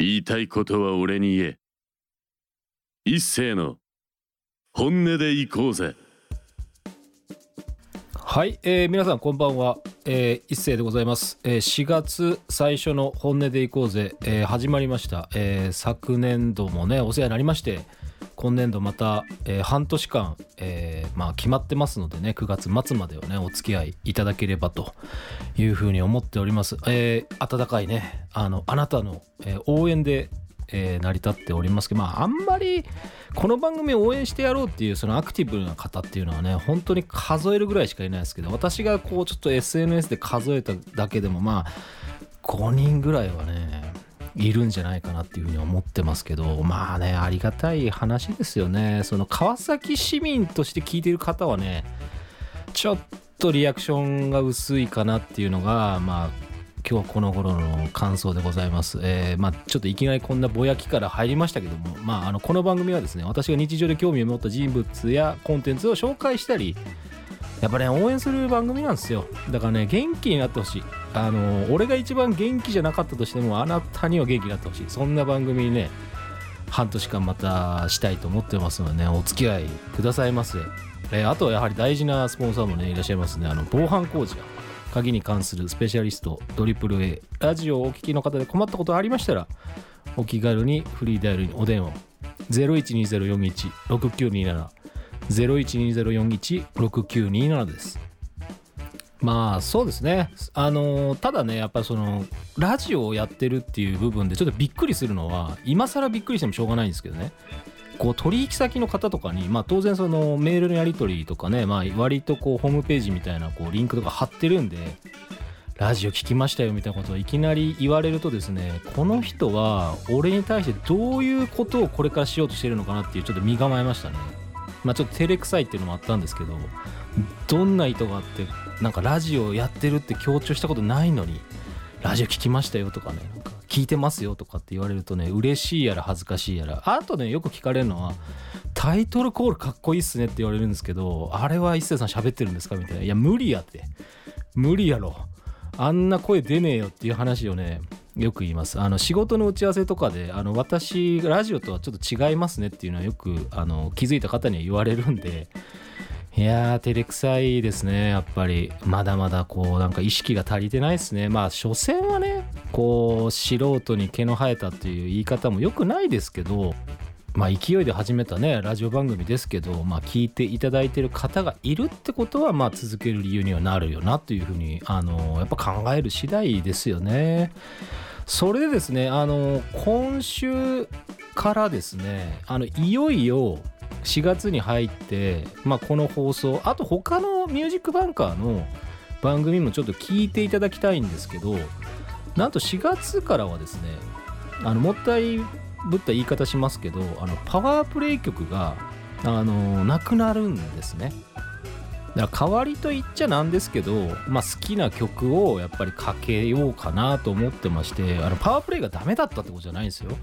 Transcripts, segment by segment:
言いたいことは俺に言え。一斉の本音で行こうぜ。はい、えー、皆さんこんばんは、えー、一斉でございます、えー、4月最初の本音でいこうぜ、えー、始まりました、えー、昨年度もねお世話になりまして。今年度また、えー、半年間、えー、まあ決まってますのでね9月末まではねお付き合いいただければというふうに思っております、えー、温かいねあのあなたの、え、応援でえー、成り立っておりますけど、まあ、あんまりこの番組を応援してやろうっていうそのアクティブな方っていうのはね本当に数えるぐらいしかいないですけど私がこうちょっと SNS で数えただけでもまあ5人ぐらいはねいるんじゃないかなっていうふうに思ってますけどまあねありがたい話ですよねその川崎市民として聞いてる方はねちょっとリアクションが薄いかなっていうのがまあ今日はこの頃の感想でございます。えー、まあ、ちょっといきなりこんなぼやきから入りましたけども、まあ、あのこの番組はですね私が日常で興味を持った人物やコンテンツを紹介したりやっぱね応援する番組なんですよ。だからね元気になってほしい。あの俺が一番元気じゃなかったとしてもあなたには元気になってほしい。そんな番組にね半年間またしたいと思ってますのでねお付き合いくださいませ、えー、あとはやはり大事なスポンサーもねいらっしゃいますね。あの防犯工事が鍵に関するスペシャリストドリプル A ラジオをお聞きの方で困ったことありましたらお気軽にフリーダイヤルにお電話。0120416927 0120416927です。まあそうですね。あのただねやっぱりそのラジオをやってるっていう部分でちょっとびっくりするのは今更びっくりしてもしょうがないんですけどね。こう取引先の方とかに、まあ、当然そのメールのやり取りとかね、まあ、割とこうホームページみたいなこうリンクとか貼ってるんでラジオ聞きましたよみたいなことをいきなり言われるとですねこの人は俺に対してどういうことをこれからしようとしてるのかなっていうちょっと身構えましたね。まあちょっと照れくさいっていうのもあったんですけどどんな意図があってなんかラジオやってるって強調したことないのにラジオ聞きましたよとかねなんか聞いてますよとかって言われるとね嬉しいやら恥ずかしいやらあとねよく聞かれるのはタイトルコールかっこいいっすねって言われるんですけどあれは一星さん喋ってるんですかみたいな。いや無理やって。無理やろ。あんな声出ねえよっていう話をねよく言います。あの仕事の打ち合わせとかであの私ラジオとはちょっと違いますねっていうのはよくあの気づいた方には言われるんでいやー照れくさいですねやっぱり。まだまだこうなんか意識が足りてないですね。まあ所詮はねこう素人に毛の生えたっていう言い方もよくないですけどまあ勢いで始めたねラジオ番組ですけどまあ聞いていただいてる方がいるってことはまあ続ける理由にはなるよなというふうにあのやっぱ考える次第ですよね。それでですねあの今週からですねあのいよいよ4月に入って、まあ、この放送あと他のミュージックバンカーの番組もちょっと聞いていただきたいんですけどなんと4月からはですねあのもったいぶった言い方しますけどあのパワープレイ曲があのなくなるんですね。だから代わりと言っちゃなんですけど、まあ、好きな曲をやっぱりかけようかなと思ってましてあのパワープレイがダメだったってことじゃないんですよ。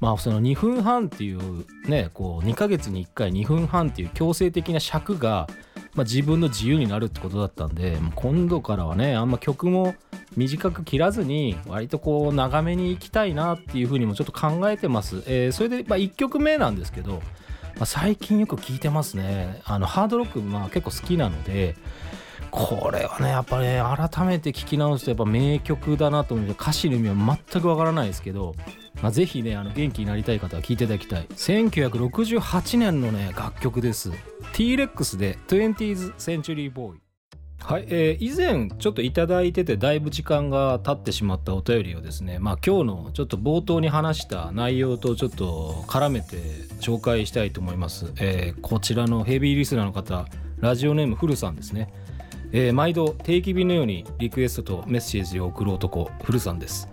まあその2分半っていうねこう2ヶ月に1回2分半っていう強制的な尺が、まあ、自分の自由になるってことだったんで今度からはねあんま曲も短く切らずに割とこう長めにいきたいなっていうふうにもちょっと考えてます、えー、それでまあ1曲目なんですけど、まあ、最近よく聞いてますね。あのハードロックまあ結構好きなのでこれはねやっぱね改めて聞き直すとやっぱ名曲だなと思って歌詞の意味は全くわからないですけどまあ、ぜひねあの元気になりたい方は聴いていただきたい。1968年のね楽曲です。T-Rex で 20th Century Boy はい、えー、以前ちょっと頂いててだいぶ時間が経ってしまったお便りをですねまあ今日のちょっと冒頭に話した内容とちょっと絡めて紹介したいと思います、えー、こちらのヘビーリスナーの方ラジオネームフルさんですね、えー、毎度定期便のようにリクエストとメッセージを送る男フルさんです。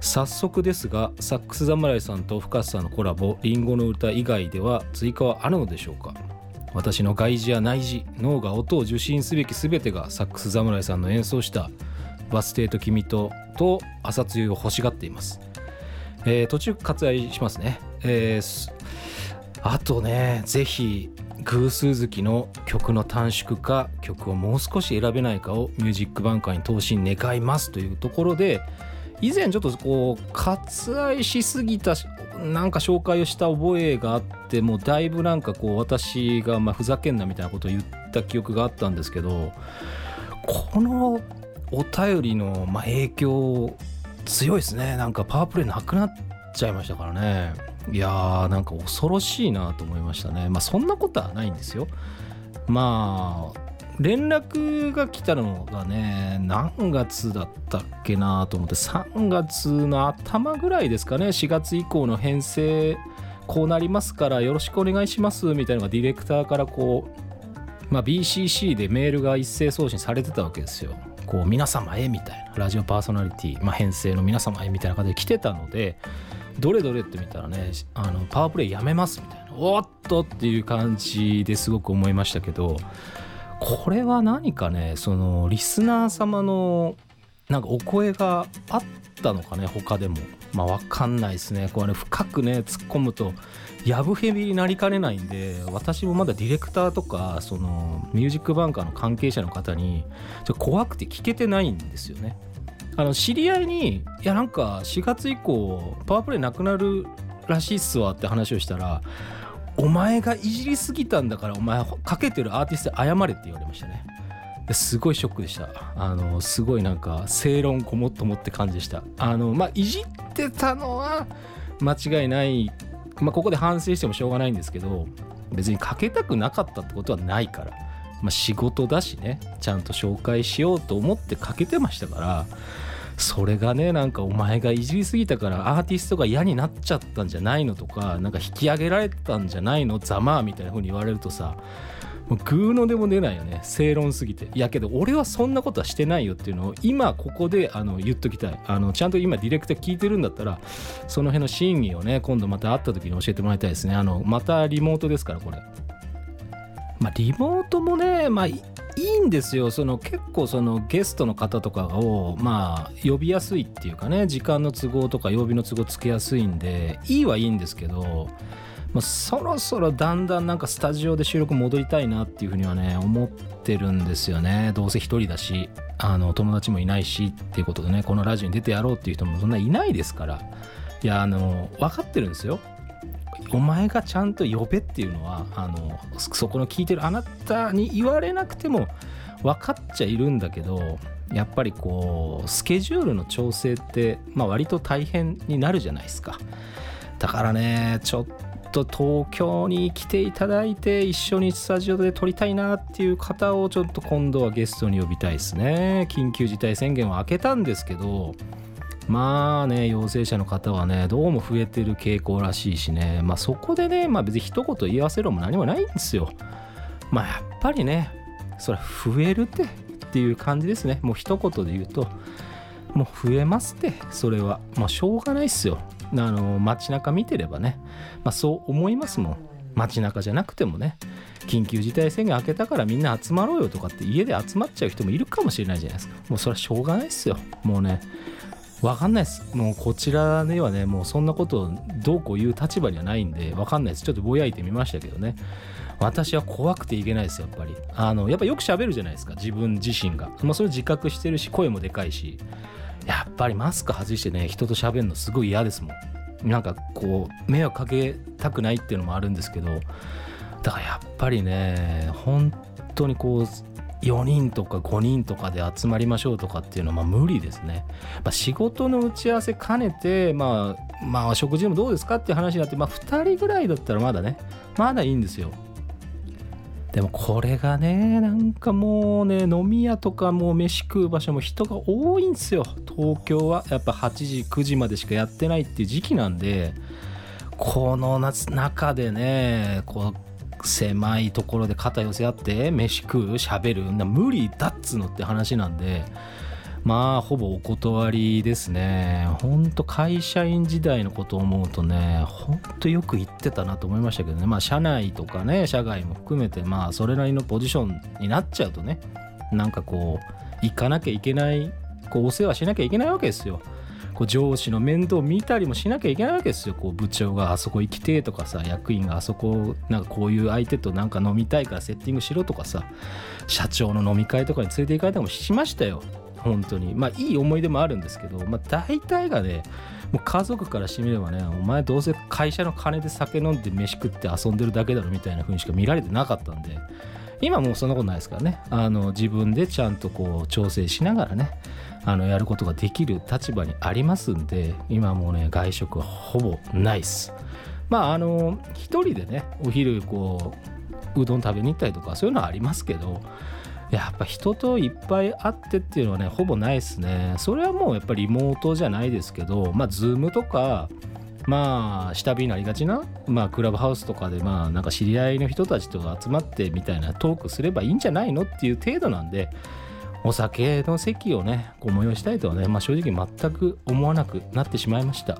早速ですがサックス侍さんと深瀬さんのコラボ「リンゴの歌」以外では追加はあるのでしょうか？私の外耳や内耳脳が音を受信すべき全てがサックス侍さんの演奏した「バス停と君と」と「朝露」を欲しがっています、えー、途中割愛しますね、えー、あとねぜひ偶数月の曲の短縮か曲をもう少し選べないかをミュージックバンカーに投資願いますというところで以前ちょっとこう割愛しすぎたなんか紹介をした覚えがあってもうだいぶなんかこう私がまふざけんなみたいなことを言った記憶があったんですけどこのお便りのま影響強いですね。なんかパワープレイなくなっちゃいましたからね。いやーなんか恐ろしいなと思いましたね。まあそんなことはないんですよ。まあ連絡が来たのがね何月だったっけなと思って3月の頭ぐらいですかね。4月以降の編成こうなりますからよろしくお願いしますみたいなのがディレクターからこう、まあ、BCC でメールが一斉送信されてたわけですよ。こう皆様へみたいな。ラジオパーソナリティ、まあ、編成の皆様へみたいな感じで来てたのでどれどれって見たらねあのパワープレイやめますみたいな。おっとっていう感じですごく思いましたけどこれは何かねそのリスナー様のなんかお声があったのかね他でも。まあ分かんないですね。これ深くね突っ込むとやぶへびになりかねないんで私もまだディレクターとかそのミュージックバンカーの関係者の方にちょ怖くて聞けてないんですよね。あの知り合いにいやなんか4月以降パワープレイなくなるらしいっすわって話をしたらお前がいじりすぎたんだからお前かけてるアーティスト謝れって言われましたね。すごいショックでした。あのすごいなんか正論こもっともって感じでした。あのまあいじってたのは間違いない。まあここで反省してもしょうがないんですけど別にかけたくなかったってことはないから。まあ仕事だしねちゃんと紹介しようと思ってかけてましたからそれがねなんかお前がいじりすぎたからアーティストが嫌になっちゃったんじゃないのとかなんか引き上げられたんじゃないのざまあみたいな風に言われるとさもうグーのでも出ないよね。正論すぎて。いやけど俺はそんなことはしてないよっていうのを今ここであの言っときたい。あのちゃんと今ディレクター聞いてるんだったらその辺の真偽をね今度また会った時に教えてもらいたいですね。あのまたリモートですからこれ。まあリモートもねまあいいんですよ。その結構そのゲストの方とかをまあ呼びやすいっていうかね時間の都合とか曜日の都合つけやすいんでいいはいいんですけど、まあ、そろそろだんだんなんかスタジオで収録戻りたいなっていうふうにはね思ってるんですよね。どうせ一人だしあの友達もいないしっていうことでねこのラジオに出てやろうっていう人もそんないないですから。いやあの分かってるんですよ。お前がちゃんと呼べっていうのはあのそこの聞いてるあなたに言われなくても分かっちゃいるんだけどやっぱりこうスケジュールの調整って、まあ、割と大変になるじゃないですか。だからねちょっと東京に来ていただいて一緒にスタジオで撮りたいなっていう方をちょっと今度はゲストに呼びたいですね。緊急事態宣言は明けたんですけどまあね陽性者の方はねどうも増えてる傾向らしいしね。まあそこでねまあ別に一言言わせるも何もないんですよ。まあやっぱりねそれ増えるってっていう感じですね。もう一言で言うともう増えますってそれは。まあしょうがないっすよ。あの街中見てればね。まあそう思いますもん。街中じゃなくてもね。緊急事態宣言明けたからみんな集まろうよとかって家で集まっちゃう人もいるかもしれないじゃないですか。もうそれはしょうがないっすよ。もうね。わかんないです。もうこちらではね、もうそんなことどうこう言う立場にはないんで、わかんないです。ちょっとぼやいてみましたけどね。私は怖くていけないですやっぱり。あの、やっぱよく喋るじゃないですか、自分自身が。まあ、それ自覚してるし、声もでかいし。やっぱりマスク外してね、人と喋るのすごい嫌ですもん。なんかこう、迷惑かけたくないっていうのもあるんですけど、だからやっぱりね、本当にこう、4人とか5人とかで集まりましょうとかっていうのはまあ無理ですね。まあ、仕事の打ち合わせ兼ねて、まあ、まあ食事でもどうですかっていう話になって、まあ、2人ぐらいだったらまだねまだいいんですよ。でもこれがねなんかもうね飲み屋とかもう飯食う場所も人が多いんですよ東京はやっぱ8時9時までしかやってないっていう時期なんでこの夏中でねこう狭いところで肩寄せ合って飯食う喋るな無理だっつのって話なんでまあほぼお断りですね。ほんと会社員時代のことを思うとねほんとよく言ってたなと思いましたけどね。まあ社内とかね社外も含めてまあそれなりのポジションになっちゃうとねなんかこう行かなきゃいけないこうお世話しなきゃいけないわけですよ。こう上司の面倒を見たりもしなきゃいけないわけですよ。こう部長があそこ行きてとかさ役員があそこなんかこういう相手となんか飲みたいからセッティングしろとかさ社長の飲み会とかに連れて行かれたりもしましたよ。本当に。まあいい思い出もあるんですけど、まあ、大体がねもう家族からしてみればねお前どうせ会社の金で酒飲んで飯食って遊んでるだけだろみたいな風にしか見られてなかったんで今もうそんなことないですからね。あの自分でちゃんとこう調整しながらねあのやることができる立場にありますんで今もうね外食はほぼないっす。まああの一人でねお昼こううどん食べに行ったりとかそういうのはありますけどやっぱ人といっぱい会ってっていうのはねほぼないですね。それはもうやっぱりリモートじゃないですけどまあズームとかまあ下火になりがちな、まあ、クラブハウスとかでまあなんか知り合いの人たちと集まってみたいなトークすればいいんじゃないのっていう程度なんでお酒の席をねこう催したいとはね、まあ、正直全く思わなくなってしまいました。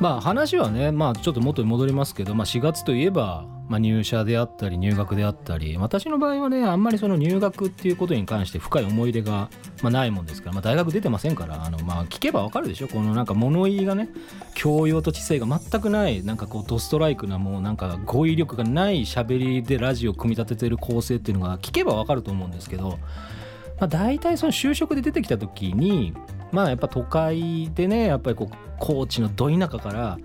まあ話はねまあちょっと元に戻りますけど、まあ、4月といえばまあ、入社であったり入学であったり私の場合はねあんまりその入学っていうことに関して深い思い出が、まあ、ないもんですから、まあ、大学出てませんからあの、まあ、聞けばわかるでしょこのなんか物言いがね教養と知性が全くないなんかこうドストライクなもうなんか語彙力がない喋りでラジオを組み立ててる構成っていうのが聞けばわかると思うんですけど、まあ、大体その就職で出てきた時にまあやっぱ都会でねやっぱりこう高知のど田舎から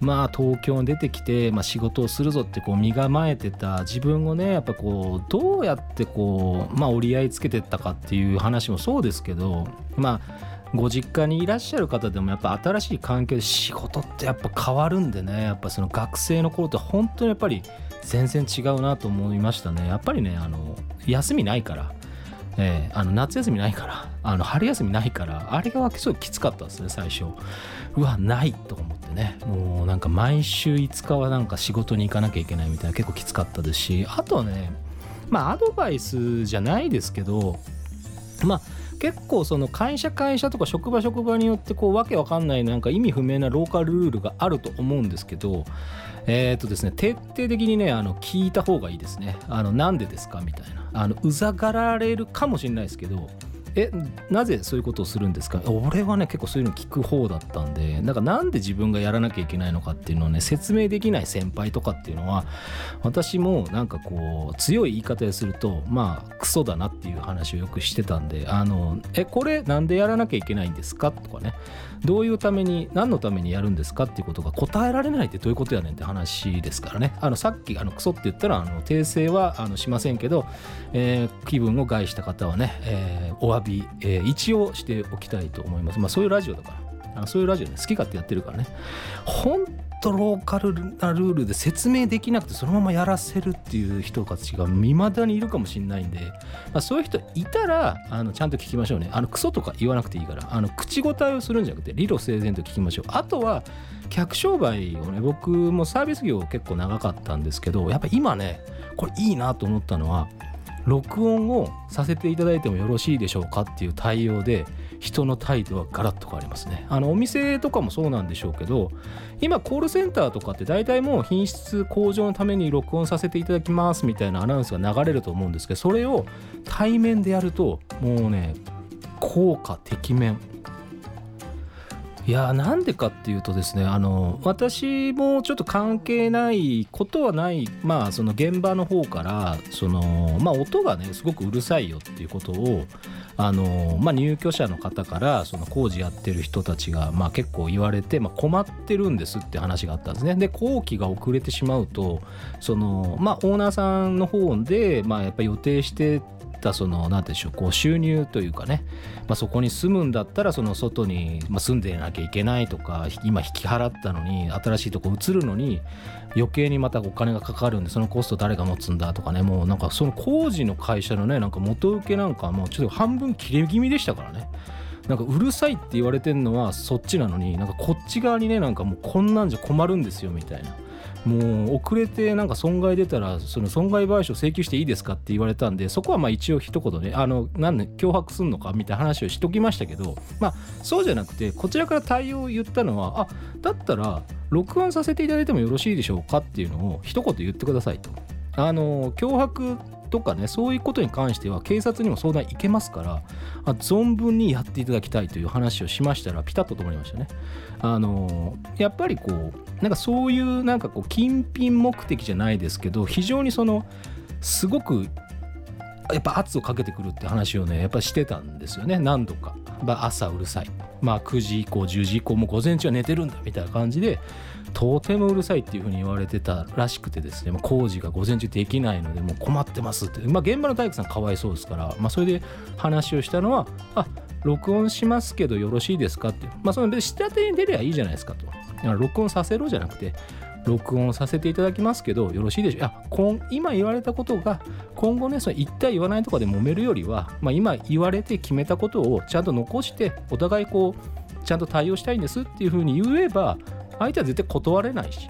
まあ東京に出てきて、まあ、仕事をするぞってこう身構えてた自分をねやっぱこうどうやってこうまあ折り合いつけてったかっていう話もそうですけどまあご実家にいらっしゃる方でもやっぱ新しい環境で仕事ってやっぱ変わるんでねやっぱその学生の頃って本当にやっぱり全然違うなと思いましたね。やっぱりねあの休みないからえー、あの夏休みないからあの春休みないからあれがすごいきつかったですね最初。うわないと思ってね。もうなんか毎週5日はなんか仕事に行かなきゃいけないみたいな結構きつかったですし。あとねまあアドバイスじゃないですけどまあ結構その会社会社とか職場職場によってこうわけわかんないなんか意味不明なローカルルールがあると思うんですけどえっ、とですね徹底的にねあの聞いた方がいいですね。あのなんでですかみたいな。あのうざがられるかもしれないですけどえなぜそういうことをするんですか？俺はね結構そういうの聞く方だったんでなんかなんで自分がやらなきゃいけないのかっていうのをね説明できない先輩とかっていうのは私もなんかこう強い言い方をするとまあクソだなっていう話をよくしてたんであのえこれなんでやらなきゃいけないんですか？とかね。どういうために何のためにやるんですかっていうことが答えられないってどういうことやねんって話ですからね。あのさっきあのクソって言ったらあの訂正はあのしませんけど、えー、気分を害した方はね、えー、お詫び、えー、一応しておきたいと思います。まあそういうラジオだから。あのそういうラジオね好き勝手やってるからね。本とローカルなルールで説明できなくてそのままやらせるっていう人たちが未だにいるかもしれないんで、まあ、そういう人いたらあのちゃんと聞きましょうね。あのクソとか言わなくていいからあの口答えをするんじゃなくて理路整然と聞きましょう。あとは客商売をね僕もサービス業結構長かったんですけどやっぱ今ねこれいいなと思ったのは録音をさせていただいてもよろしいでしょうかっていう対応で人の態度はガラッと変わりますね。あのお店とかもそうなんでしょうけど今コールセンターとかって大体もう品質向上のために録音させていただきますみたいなアナウンスが流れると思うんですけどそれを対面でやるともうね効果てきめん。いやなんでかっていうとですねあの私もちょっと関係ないことはないまあその現場の方からそのまあ音がねすごくうるさいよっていうことをあのまあ入居者の方からその工事やってる人たちがまあ結構言われて、まあ、困ってるんですって話があったんですね。で工期が遅れてしまうとそのまあオーナーさんの方でまあやっぱ予定してったその何でしょうこう収入というかね、まあ、そこに住むんだったらその外に住んでなきゃいけないとか今引き払ったのに新しいとこ移るのに余計にまたお金がかかるんでそのコスト誰が持つんだとかね。もうなんかその工事の会社のねなんか元請けなんかもうちょっと半分切れ気味でしたからね。なんかうるさいって言われてんのはそっちなのになんかこっち側にねなんかもうこんなんじゃ困るんですよみたいな。もう遅れてなんか損害出たらその損害賠償請求していいですかって言われたんでそこはまあ一応一言ねあのなんで脅迫すんのかみたいな話をしときましたけどまあそうじゃなくてこちらから対応を言ったのはあだったら録音させていただいてもよろしいでしょうかっていうのを一言言ってくださいと。あの脅迫とかねそういうことに関しては警察にも相談行けますからあ存分にやっていただきたいという話をしましたらピタッと止まりましたね。あのやっぱりこうなんかそういうなんかこう金品目的じゃないですけど非常にそのすごくやっぱ圧をかけてくるって話をねやっぱしてたんですよね。何度か、まあ、朝うるさい。まあ9時以降10時以降もう午前中は寝てるんだみたいな感じでとてもうるさいっていうふうに言われてたらしくてですねもう工事が午前中できないのでもう困ってますって。まあ現場の大工さんかわいそうですからまあそれで話をしたのはあ録音しますけどよろしいですかって。まあその下手に出りゃいいじゃないですかと。録音させろじゃなくて録音させていただきますけどよろしいでしょう。いや今言われたことが今後ねその言った言わないとかで揉めるよりは、まあ、今言われて決めたことをちゃんと残してお互いこうちゃんと対応したいんですっていうふうに言えば相手は絶対断れないし。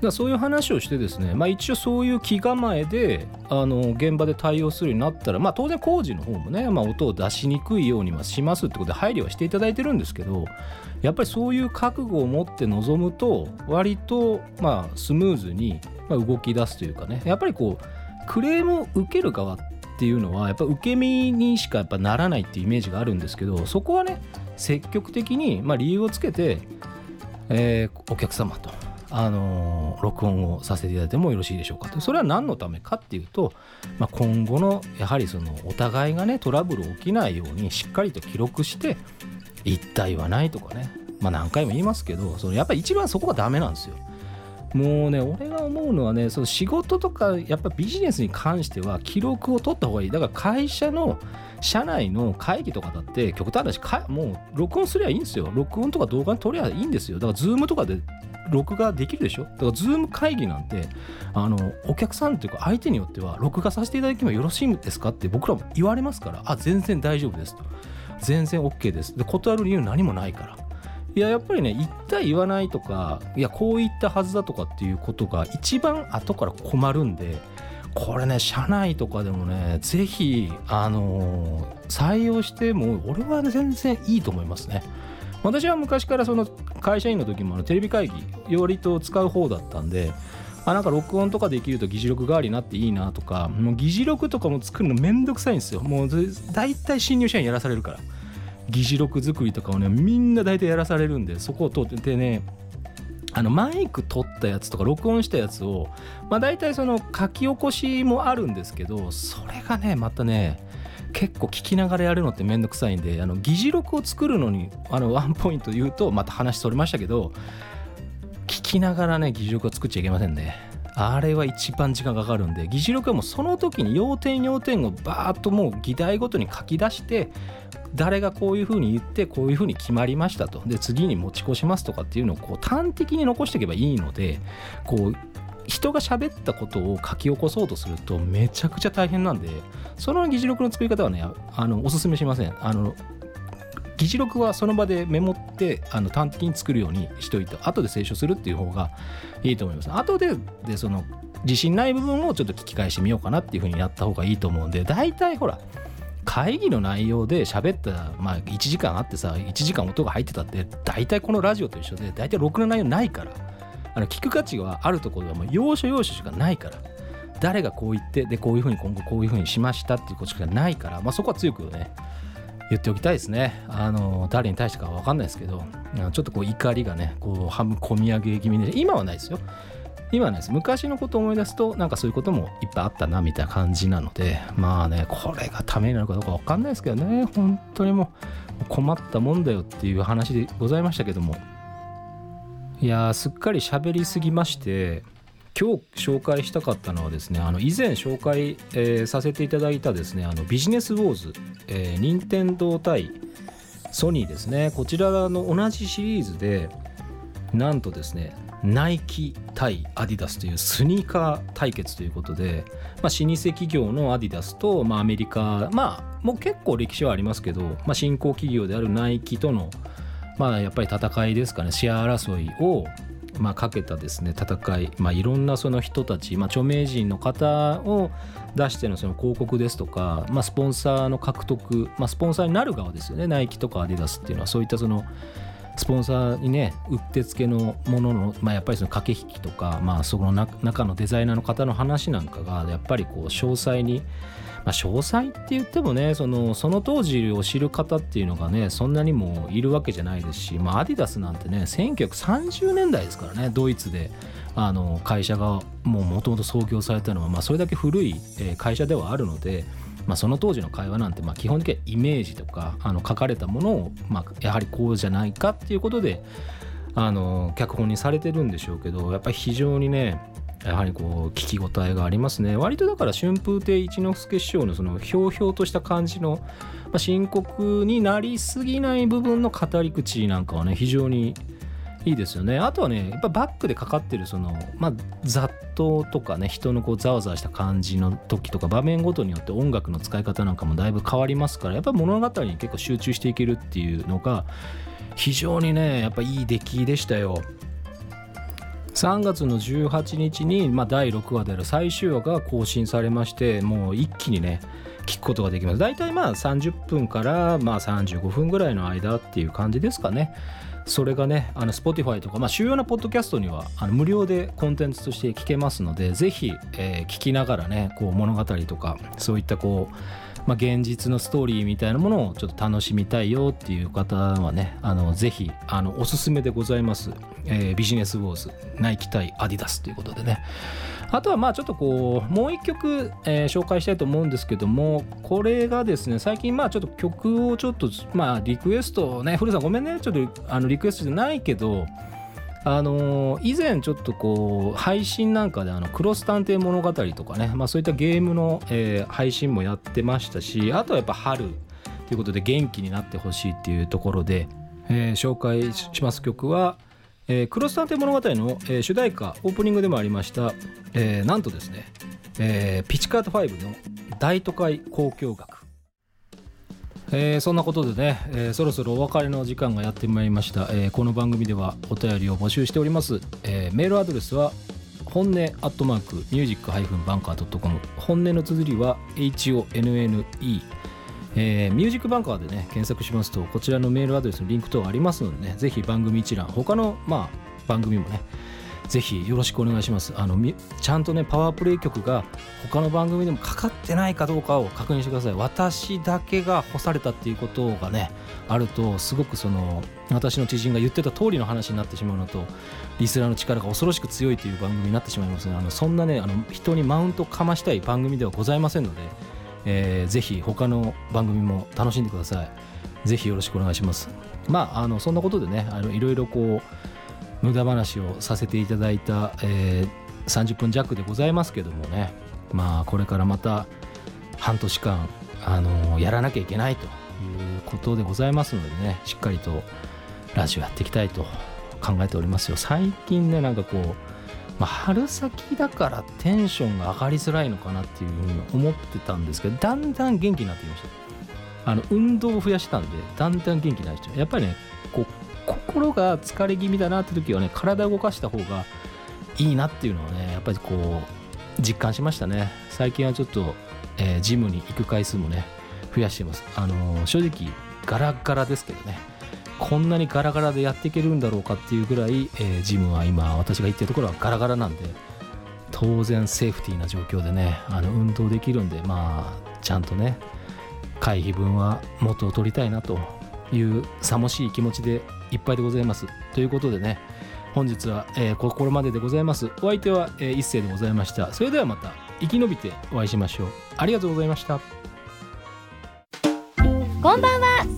だそういう話をしてですね、まあ、一応そういう気構えであの現場で対応するようになったら、まあ、当然工事の方もね、まあ、音を出しにくいようにはしますってことで配慮はしていただいてるんですけどやっぱりそういう覚悟を持って臨むと割とまあスムーズに動き出すというかねやっぱりこうクレームを受ける側っていうのはやっぱ受け身にしかやっぱならないっていうイメージがあるんですけどそこはね積極的にまあ理由をつけて、えー、お客様とあの録音をさせていただいてもよろしいでしょうかとそれは何のためかっていうと、まあ、今後のやはりそのお互いがねトラブル起きないようにしっかりと記録して一体はないとかねまあ何回も言いますけどそのやっぱり一番そこがダメなんですよ。もうね俺が思うのはねその仕事とかやっぱビジネスに関しては記録を取った方がいい。だから会社の社内の会議とかだって極端な話もう録音すりゃいいんですよ。録音とか動画に撮りゃいいんですよ。だから Zoom とかで録画できるでしょ。だから Zoom 会議なんてあのお客さんというか相手によっては録画させていただいてもよろしいんですかって僕らも言われますからあ全然大丈夫ですと。全然 OK です。で断る理由何もないから。いややっぱりね言った言わないとかいやこう言ったはずだとかっていうことが一番後から困るんでこれね社内とかでもねぜひあのー、採用しても俺は全然いいと思いますね。私は昔からその会社員の時もテレビ会議割と使う方だったんであなんか録音とかできると議事録代わりになっていいなとかもう議事録とかも作るのめんどくさいんですよ。もう大体新入社員やらされるから。議事録作りとかをねみんな大体やらされるんでそこを通ってねあのマイク取ったやつとか録音したやつをまあ大体その書き起こしもあるんですけどそれがねまたね結構聞きながらやるのってめんどくさいんであの議事録を作るのにあのワンポイント言うとまた話それましたけど聞きながらね議事録を作っちゃいけませんね。あれは一番時間かかるんで議事録はもうその時に要点要点をバーッともう議題ごとに書き出して誰がこういうふうに言ってこういうふうに決まりましたと。で次に持ち越しますとかっていうのをこう端的に残していけばいいのでこう人が喋ったことを書き起こそうとするとめちゃくちゃ大変なんでその議事録の作り方はねあのおすすめしません。あの議事録はその場でメモってあの端的に作るようにしといて後で清書するっていう方がいいと思います。後ででその自信ない部分をちょっと聞き返してみようかなっていうふうにやった方がいいと思うんで大体ほら会議の内容で喋ったまあ1時間あってさ1時間音が入ってたって大体このラジオと一緒で大体ろくな内容ないからあの聞く価値があるところはもう要所要所しかないから誰がこう言ってでこういうふうに今後こういうふうにしましたっていうことしかないから、まあ、そこは強くね言っておきたいですね。あの誰に対してかは分かんないですけど、ちょっとこう怒りがね、こう半分込み上げ気味で、今はないですよ。今はないです。昔のことを思い出すと、なんかそういうこともいっぱいあったなみたいな感じなので、まあね、これがためになるかどうか分かんないですけどね、本当にもう困ったもんだよっていう話でございましたけども、いやすっかり喋りすぎまして、今日紹介したかったのはですねあの以前紹介、えー、させていただいたですねあのビジネスウォーズ、えー、任天堂対ソニーですねこちらの同じシリーズでなんとですねナイキ対アディダスというスニーカー対決ということで、まあ、老舗企業のアディダスと、まあ、アメリカまあもう結構歴史はありますけど、まあ、新興企業であるナイキとのまあやっぱり戦いですかね。シェア争いをまあ、かけたですね戦い、まあ、いろんなその人たち、まあ、著名人の方を出してのその広告ですとか、まあ、スポンサーの獲得、まあ、スポンサーになる側ですよね。ナイキとかアディダスっていうのは。そういったそのスポンサーにねうってつけのものの、まあ、やっぱりその駆け引きとか、まあ、そこの中のデザイナーの方の話なんかがやっぱりこう詳細に、まあ、詳細って言ってもねそのその当時を知る方っていうのがねそんなにもいるわけじゃないですし、まあ、アディダスなんてね1930年代ですからねドイツであの会社がもともと創業されたのは、まあ、それだけ古い会社ではあるので、まあ、その当時の会話なんてまあ基本的にはイメージとかあの書かれたものをまあやはりこうじゃないかっていうことであの脚本にされてるんでしょうけどやっぱり非常にねやはりこう聞き応えがありますね。割とだから春風亭一之輔師匠のそのひょうひょうとした感じの、まあ、深刻になりすぎない部分の語り口なんかはね非常にいいですよね。あとはねやっぱバックでかかってるそのまあ雑踏とかね人のこうざわざわした感じの時とか場面ごとによって音楽の使い方なんかもだいぶ変わりますからやっぱ物語に結構集中していけるっていうのが非常にねやっぱいい出来でしたよ。3月の18日に、まあ、第6話である最終話が更新されましてもう一気にね聞くことができます。大体まあ30分からまあ35分ぐらいの間っていう感じですかね。それがねあの Spotify とか、まあ、主要なポッドキャストにはあの無料でコンテンツとして聞けますのでぜひ、えー、聞きながらねこう物語とかそういったこうまあ、現実のストーリーみたいなものをちょっと楽しみたいよっていう方はねあのぜひあのおすすめでございます、えー、ビジネスウォーズナイキ対アディダスということでね。あとはまあちょっとこうもう一曲、えー、紹介したいと思うんですけどもこれがですね最近まあちょっと曲をちょっとまあリクエストね古さんごめんねちょっとあのリクエストじゃないけどあのー、以前ちょっとこう配信なんかであのクロス探偵物語とかね、まあ、そういったゲームの、えー、配信もやってましたしあとはやっぱ春ということで元気になってほしいっていうところで、えー、紹介します曲は、えー、クロス探偵物語の、えー、主題歌オープニングでもありました、えー、なんとですね、え、ピチカート5の大都会交響楽。え、そんなことでね、え、そろそろお別れの時間がやってまいりました、え、この番組ではお便りを募集しております、えメールアドレスは本音アットマークミュージックハイフンバンカー .com 本音の綴りは HONNE えー、ミュージックバンカーでね検索しますとこちらのメールアドレスのリンク等ありますのでねぜひ番組一覧他のまあ番組もねぜひよろしくお願いします。あのちゃんとねパワープレイ曲が他の番組でもかかってないかどうかを確認してください。私だけが干されたっていうことがねあるとすごくその私の知人が言ってた通りの話になってしまうのとリスナーの力が恐ろしく強いという番組になってしまいます。のであのそんなねあの人にマウントかましたい番組ではございませんので、えー、ぜひ他の番組も楽しんでください。ぜひよろしくお願いします。まああのそんなことでねあのいろいろこう無駄話をさせていただいた、えー、30分弱でございますけどもね。まあこれからまた半年間、あの、やらなきゃいけないということでございますのでね。しっかりとラジオやっていきたいと考えておりますよ。最近ねなんかこう、まあ、春先だからテンションが上がりづらいのかなっていうふうに思ってたんですけどだんだん元気になってきました。あの運動を増やしたんでだんだん元気になりました。やっぱりねこう心が疲れ気味だなって時はね体を動かした方がいいなっていうのはねやっぱりこう実感しましたね。最近はちょっと、えー、ジムに行く回数もね増やしてます。あのー、正直ガラガラですけどね。こんなにガラガラでやっていけるんだろうかっていうぐらい、えー、ジムは今私が行ってるところはガラガラなんで当然セーフティーな状況でねあの運動できるんでまあちゃんとね会費分は元を取りたいなというさもしい気持ちでいっぱいでございます。ということでね、本日は、えー、ここまででございます。お相手は、えー、一世でございました。それではまた生き延びてお会いしましょう。ありがとうございました。こんばんは。